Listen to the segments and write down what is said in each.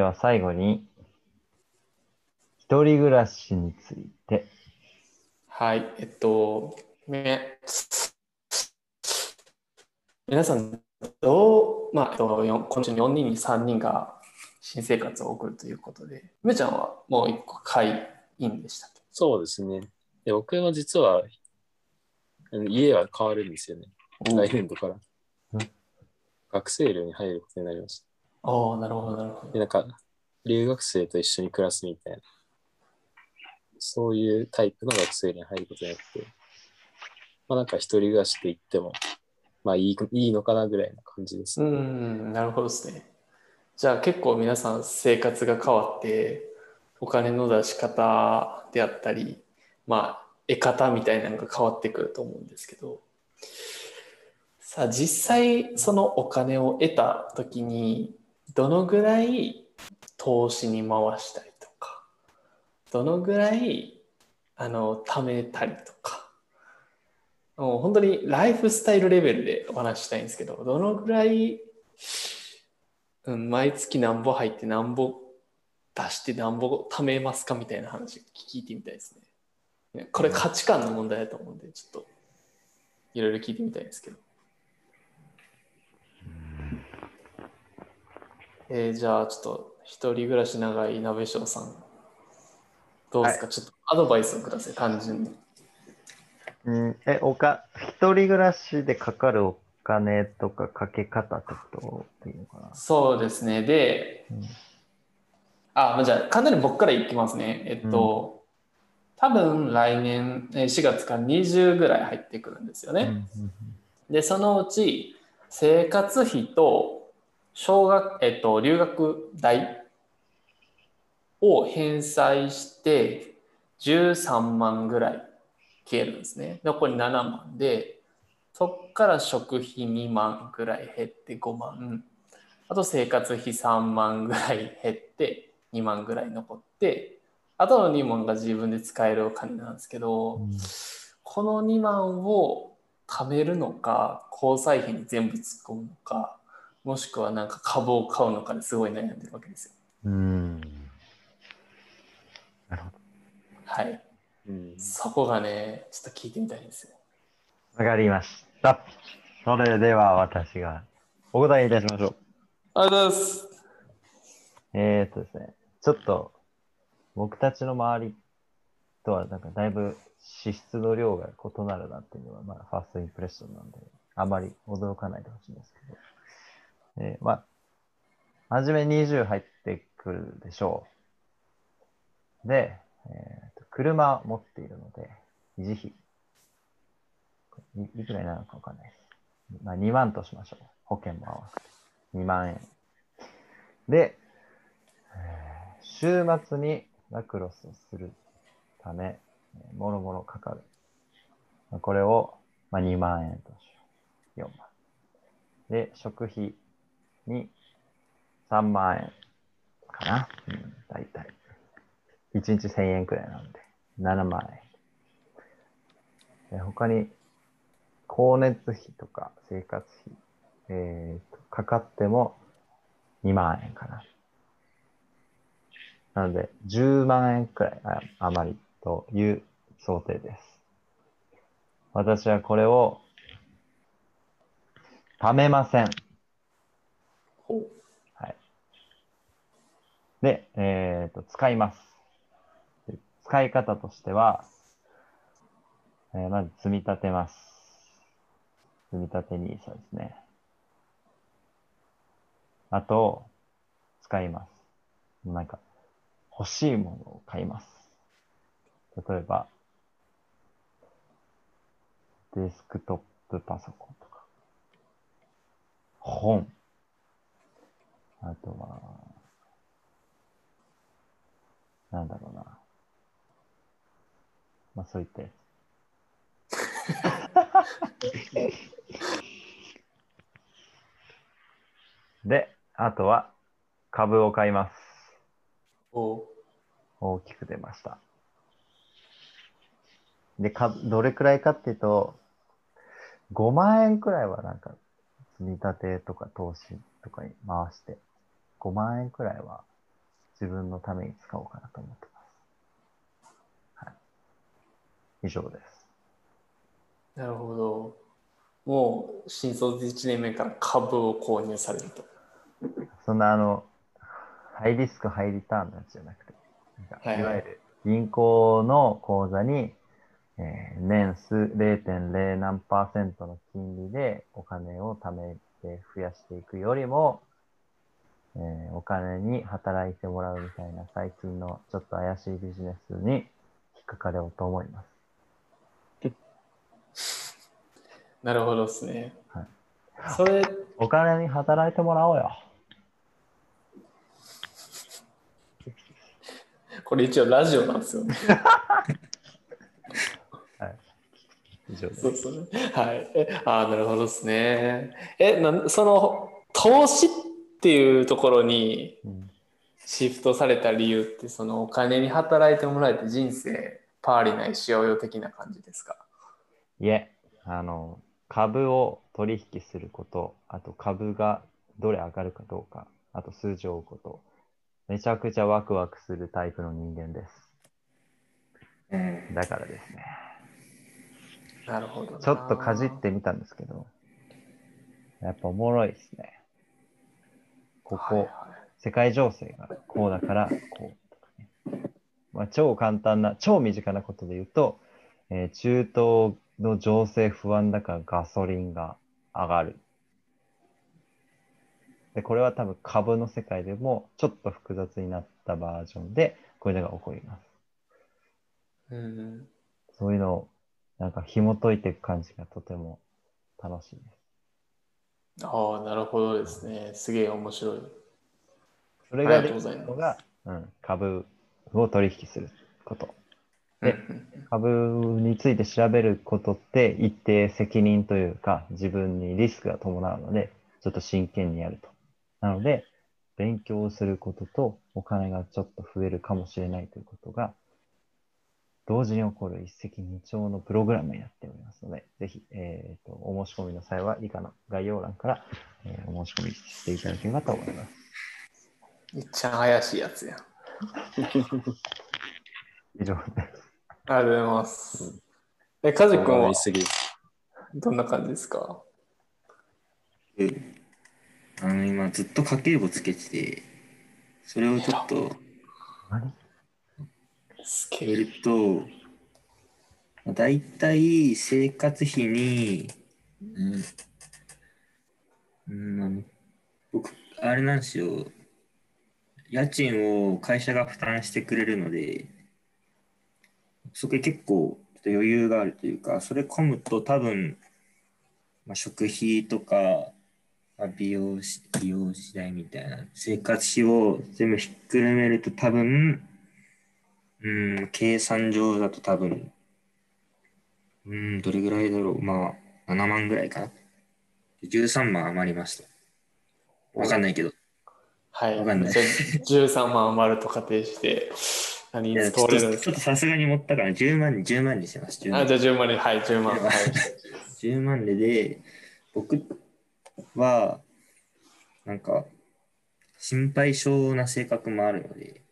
では最後に、一人暮らしについて。はい、えっと、ね、皆さん、どう、まあ、えっと、よん今週4人に3人が新生活を送るということで、梅ちゃんはもう1個会員でしたそうですね。で僕は実は、うん家は変わるんですよね。来年度からうん。学生寮に入ることになりました。ああ、なるほど、なるほど。で、なんか、留学生と一緒に暮らすみたいな、そういうタイプの学生に入ることになって、まあなんか一人暮らしって言っても、まあいいいいのかなぐらいな感じです。うん、なるほどですね。じゃあ結構皆さん生活が変わって、お金の出し方であったり、まあ、得方みたいなのが変わってくると思うんですけど、さあ実際そのお金を得た時に、どのぐらい投資に回したりとか、どのぐらいあの貯めたりとか、もう本当にライフスタイルレベルでお話したいんですけど、どのぐらい、うん、毎月何ぼ入って何ぼ出して何ぼ貯めますかみたいな話聞いてみたいですね。これ価値観の問題だと思うんで、ちょっといろいろ聞いてみたいんですけど。えーじゃあちょっと一人暮らし長い鍋翔さん、どうですか、ちょっとアドバイスをください、単純に。うん、え、おか、一人暮らしでかかるお金とかかけ方ってことっていうのかな？そうですね。で、うんあ、まあじゃあ、簡単に僕からいきますね。えっと、多分来年えー4月から20ぐらい入ってくるんですよね。うんうんで、そのうち生活費と小学、えっと、留学代を返済して13万ぐらい消えるんですね。残り7万で、そっから食費2万ぐらい減って5万、あと生活費3万ぐらい減って2万ぐらい残って、あとの2万が自分で使えるお金なんですけど、うんこの2万を貯めるのか、交際費に全部突っ込むのか、もしくはなんか株を買うのかですごい悩んでるわけですよ。うん。なるほど。はい。うんそこがね、ちょっと聞いてみたいんですよ。わかりました。それでは私がお答えいたしましょう。ありがとうございます。えー、っとですね、ちょっと僕たちの周りとはなんかだいぶ支出の量が異なるなっていうのは、まあ、ファーストインプレッションなんで、あまり驚かないでほしいんですけど、えー、まあ、初め20入ってくるでしょう。で、えーと車持っているので、維持費いいくらになるのかわかんないです。まあ、2万としましょう。保険も合わせて。2万円。で、週末にラクロスをするため、もろもろかかる。これを、まあ、2万円としよう。4万。で、食費に3万円かな。うん、大体。1日1000円くらいなんで、7万円。で他に、光熱費とか生活費、えーと、かかっても2万円かな。なので、10万円くらい余りという想定です。私はこれを貯めません。ほうはい。で、えっ、と、使います。使い方としては、えーまず積み立てます。積み立て NISA ですね。あと、使います。なんか、欲しいものを買います。例えば、デスクトップパソコンとか、本、あとは、なんだろうな。まあ、そういったやつ。で、あとは、株を買います。ほ大きく出ました。で、か、どれくらいかっていうと、5万円くらいはなんか、積み立てとか投資とかに回して、5万円くらいは自分のために使おうかなと思ってます。はい。以上です。なるほど。もう新卒1年目から株を購入されると。そんなあの、ハイリスク、ハイリターンのやつじゃなくて、はいいわゆる銀行の口座に、えー年数0.0何パーセントの金利でお金を貯めて増やしていくよりも、えーお金に働いてもらうみたいな最近のちょっと怪しいビジネスに引っかかれようと思います。なるほどですね。はいそれ、お金に働いてもらおうよ。これ一応ラジオなんですよね。そうそうね。はい。えああ、なるほどですね。え、なんその投資っていうところにうんシフトされた理由って、そのお金に働いてもらえて人生パーリないしようよ的な感じですか？いえ、あの、株を取引すること、あと株がどれ上がるかどうか、あと数字を追うこと、めちゃくちゃワクワクするタイプの人間です。うん。だからですね、なるほどな。ちょっとかじってみたんですけど、やっぱおもろいですね。ここ、はいはい世界情勢がこうだからこうとかね。まあ、超簡単な、超身近なことで言うと、えー中東の情勢不安だからガソリンが上がる。で、これは多分株の世界でもちょっと複雑になったバージョンでこういうのが起こります。うんそういうのをなんか紐解いていく感じがとても楽しいです。ああ、なるほどですね。すげえ面白い。それがでのが、うん、株を取引すること。でうん株について調べることって一定責任というか自分にリスクが伴うのでちょっと真剣にやると。なので勉強することとお金がちょっと増えるかもしれないということが同時に起こる一石二鳥のプログラムになっておりますのでぜひ、えー、とお申し込みの際は以下の概要欄から、えーお申し込みしていただければと思います。めっちゃ怪しいやつやん。以上です。ありがとうございます。え、カジ君は頑張りすぎ。どんな感じですか？うんあの今ずっと家計簿つけてて、それをちょっとえ。やると、だいたい生活費に、うん、うん僕、あれなんですよ、家賃を会社が負担してくれるので、そこ結構ちょっと余裕があるというか、それ込むと多分、まあ、食費とか、まあ、美容師美容師代みたいな生活費を全部ひっくるめると多分、うん、計算上だと多分、うん、どれぐらいだろう。まあ、7万ぐらいかな。13万余りました。わかんないけど。はい。わかんないじゃあ13万余ると仮定して、何に使われるんですかとさすがに持ったから10万に、10万にします。10万あ、じゃあ10万で、はい、10万。はい。10万でで、僕は、なんか、心配性な性格もあるので、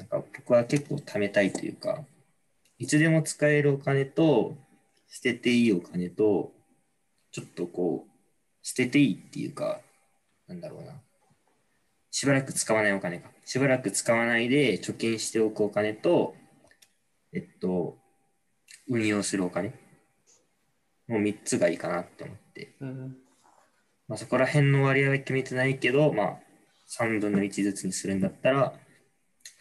なんか僕は結構貯めたいというか、いつでも使えるお金と、捨てていいお金と、ちょっとこう、捨てていいっていうか、なんだろうな。しばらく使わないお金か。しばらく使わないで貯金しておくお金と、えっと、運用するお金。もう3つがいいかなって思って。うんまあ、そこら辺の割合は決めてないけど、まあ、3分の1ずつにするんだったら、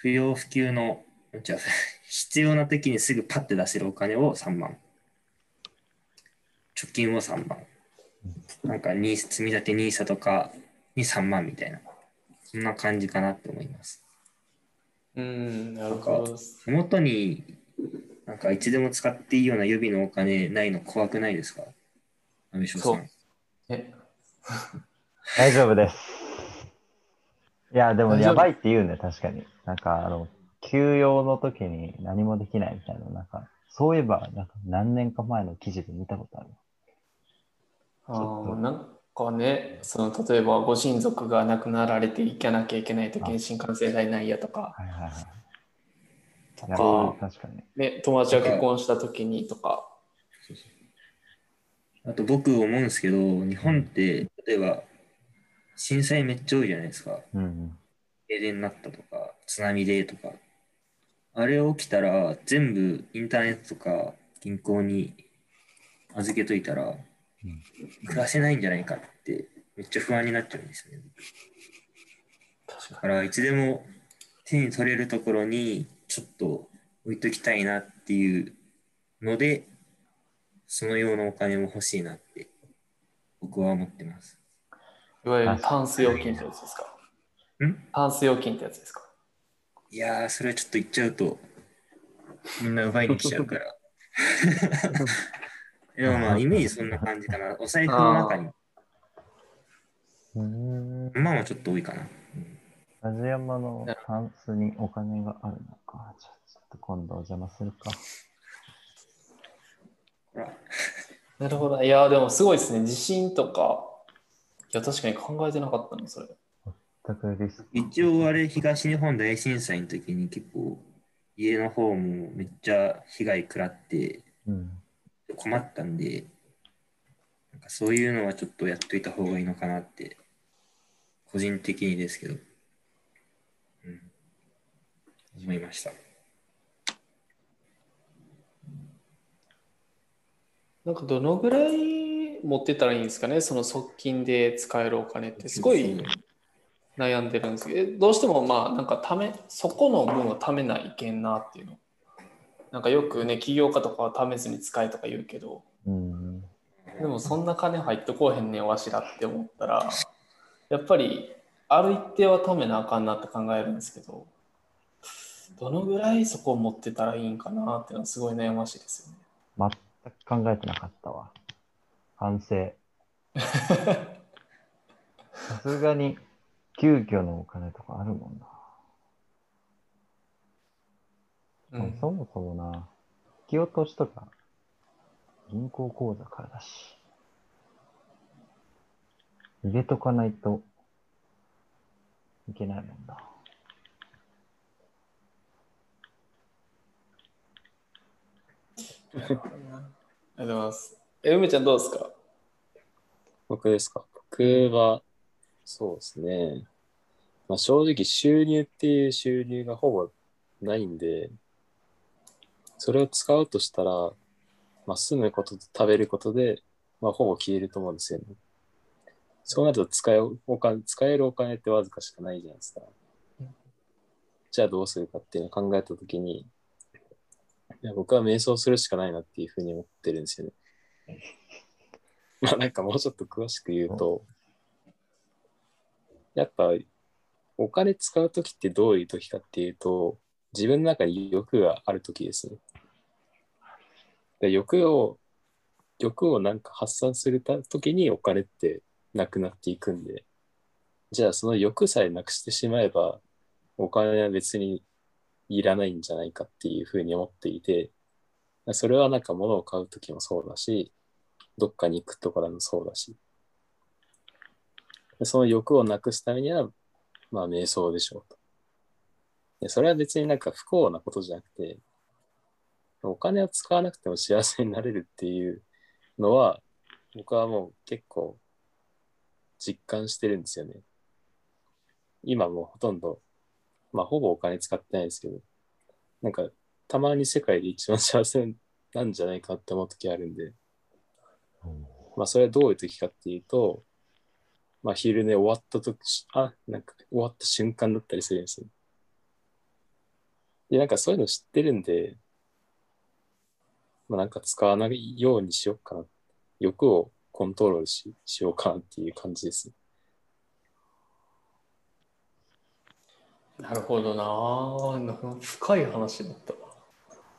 不要不急の、じゃあ 必要な時にすぐパッて出せるお金を3万。貯金を3万。なんかに積み立て NISA とかに3万みたいな。そんな感じかなって思います。うん、なるほど。手元になんかいつでも使っていいような予備のお金ないの怖くないですか？え、大丈夫です。いや、でもやばいって言うね、確かに。なんか、あの、休養の時に何もできないみたいな、なんか、そういえば、なんか何年か前の記事で見たことある。あーなんかかね、その例えばご親族が亡くなられていかなきゃいけないときに新幹線代ないやとか、はいはいはい。とか、確かに。ね、友達が結婚したときにとか、あと僕思うんですけど、日本って、例えば、震災めっちゃ多いじゃないですか。うんうん。停電になったとか、津波でとか。あれ起きたら、全部インターネットとか銀行に預けといたら、暮らせないんじゃないかって、めっちゃ不安になっちゃうんですよね。だから、いつでも手に取れるところに、ちょっと置いときたいなっていうので、その用のお金も欲しいなって、僕は思ってます。に。いわゆるタンス預金ってやつですか？ん？タンス預金ってやつですか？いやー、それはちょっと言っちゃうと、みんな奪いに来ちゃうから。でもまあ、イメージそんな感じかな。お財布の中に、うーん。まあまあちょっと多いかな。ラジヤマのタンスにお金があるのか。じゃあちょっと今度お邪魔するか。なるほど。いや、でもすごいですね。地震とか、いや、確かに考えてなかったの、それ。全くリスク。一応あれ、東日本大震災の時に結構、家の方もめっちゃ被害食らってうん。困ったんで、なんかそういうのはちょっとやっといた方がいいのかなって、個人的にですけど、うん、思いました。なんかどのぐらい持ってたらいいんですかね、その側近で使えるお金って。すごい悩んでるんですけど、えどうしてもまあ、なんかため、そこの分をためないけんなっていうの。なんかよくね、起業家とかはためずに使えとか言うけど、うん。でもそんな金入ってこうへんねんわしらって思ったら、やっぱりある一定はためなあかんなって考えるんですけど、どのぐらいそこを持ってたらいいんかなっていうのはすごい悩ましいですよね。全く考えてなかったわ。反省。さすがに、急遽のお金とかあるもんな。うんそもそもな、引き落としとか、銀行口座からだし、入れとかないといけないもんな。ありがとうございます。え、梅ちゃんどうですか？僕ですか？僕は、そうですね。まあ、正直収入っていう収入がほぼないんで、それを使うとしたら、まあ、住むことと食べることで、まあ、ほぼ消えると思うんですよね。そうなると使えお金使えるお金ってわずかしかないじゃないですか。じゃあどうするかっていうのを考えたときに、いや僕は瞑想するしかないなっていうふうに思ってるんですよね。まあなんかもうちょっと詳しく言うと、やっぱお金使うときってどういうときかっていうと、自分の中に欲があるときですね。で欲を、欲をなんか発散するときにお金ってなくなっていくんで、じゃあその欲さえなくしてしまえば、お金は別にいらないんじゃないかっていうふうに思っていて、それはなんか物を買うときもそうだし、どっかに行くとかでもそうだし、でその欲をなくすためには、まあ瞑想でしょうと。でそれは別になんか不幸なことじゃなくて、お金を使わなくても幸せになれるっていうのは、僕はもう結構実感してるんですよね。今もうほとんど、まあほぼお金使ってないですけど、なんかたまに世界で一番幸せなんじゃないかって思う時あるんで、まあそれはどういう時かっていうと、まあ昼寝終わった時、あ、なんか終わった瞬間だったりするんですよ。で、なんかそういうの知ってるんで、まあなんか使わないようにしようかな。欲をコントロールししようかなっていう感じです。なるほどなぁな深い話だったわ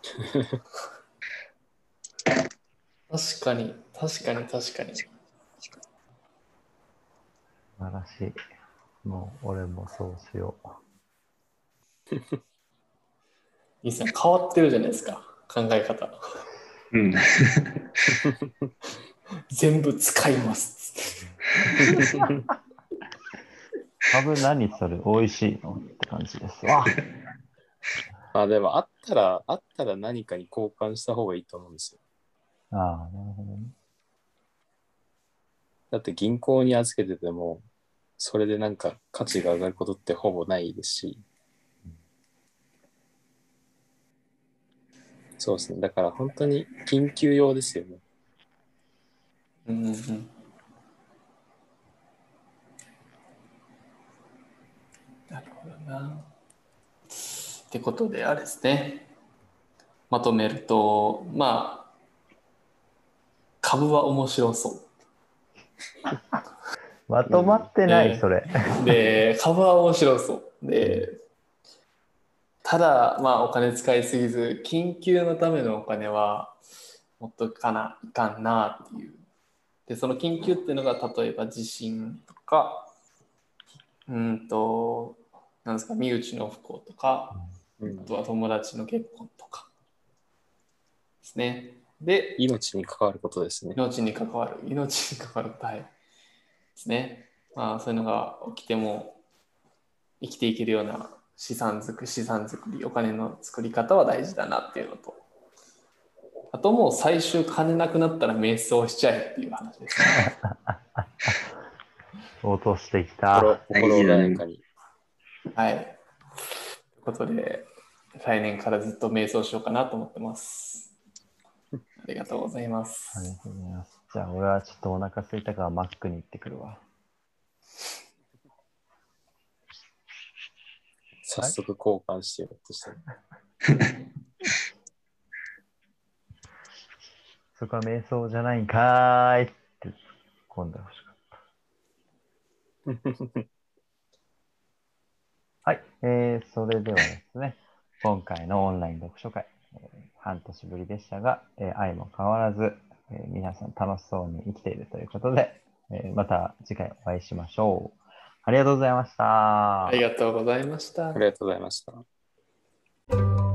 確かに、確かに、確かに。素晴らしい。もう、俺もそうしよう。いいですね。変わってるじゃないですか。考え方。うん。全部使いますっつって。株何それ美味しいのって感じですわ。ま あでもあったら、あったら何かに交換した方がいいと思うんですよ。ああ、なるほどね。だって銀行に預けてても、それでなんか価値が上がることってほぼないですし。そうですね。だから本当に緊急用ですよね。うんうんなるほどな。ってことで、あれですね。まとめると、まあ、株は面白そう。まとまってない、うんそれ。で、株は面白そう。で、ただ、まあ、お金使いすぎず、緊急のためのお金は持っとかないかんなっていう。で、その緊急っていうのが、例えば地震とか、うんと、なんですか、身内の不幸とか、うんあとは友達の結婚とかですね。で、命に関わることですね。命に関わる、命に関わるはい。ですね。まあ、そういうのが起きても生きていけるような資産作り、資産作り、お金の作り方は大事だなっていうのと、あともう最終金なくなったら瞑想しちゃえっていう話ですね。落としてき心た。心穏やかに。はい。ということで、来年からずっと瞑想しようかなと思ってます。ありがとうございます。ありがとうございます。じゃあ、俺はちょっとお腹空いたからマックに行ってくるわ。早速交換してようとしてる。そこは瞑想じゃないんかーいって今度は欲しかった。はい、えー、それではですね、今回のオンライン読書会、えー半年ぶりでしたが、えー愛も変わらず、え皆さん楽しそうに生きているということで、えまた次回お会いしましょう。ありがとうございました。ありがとうございました。ありがとうございました。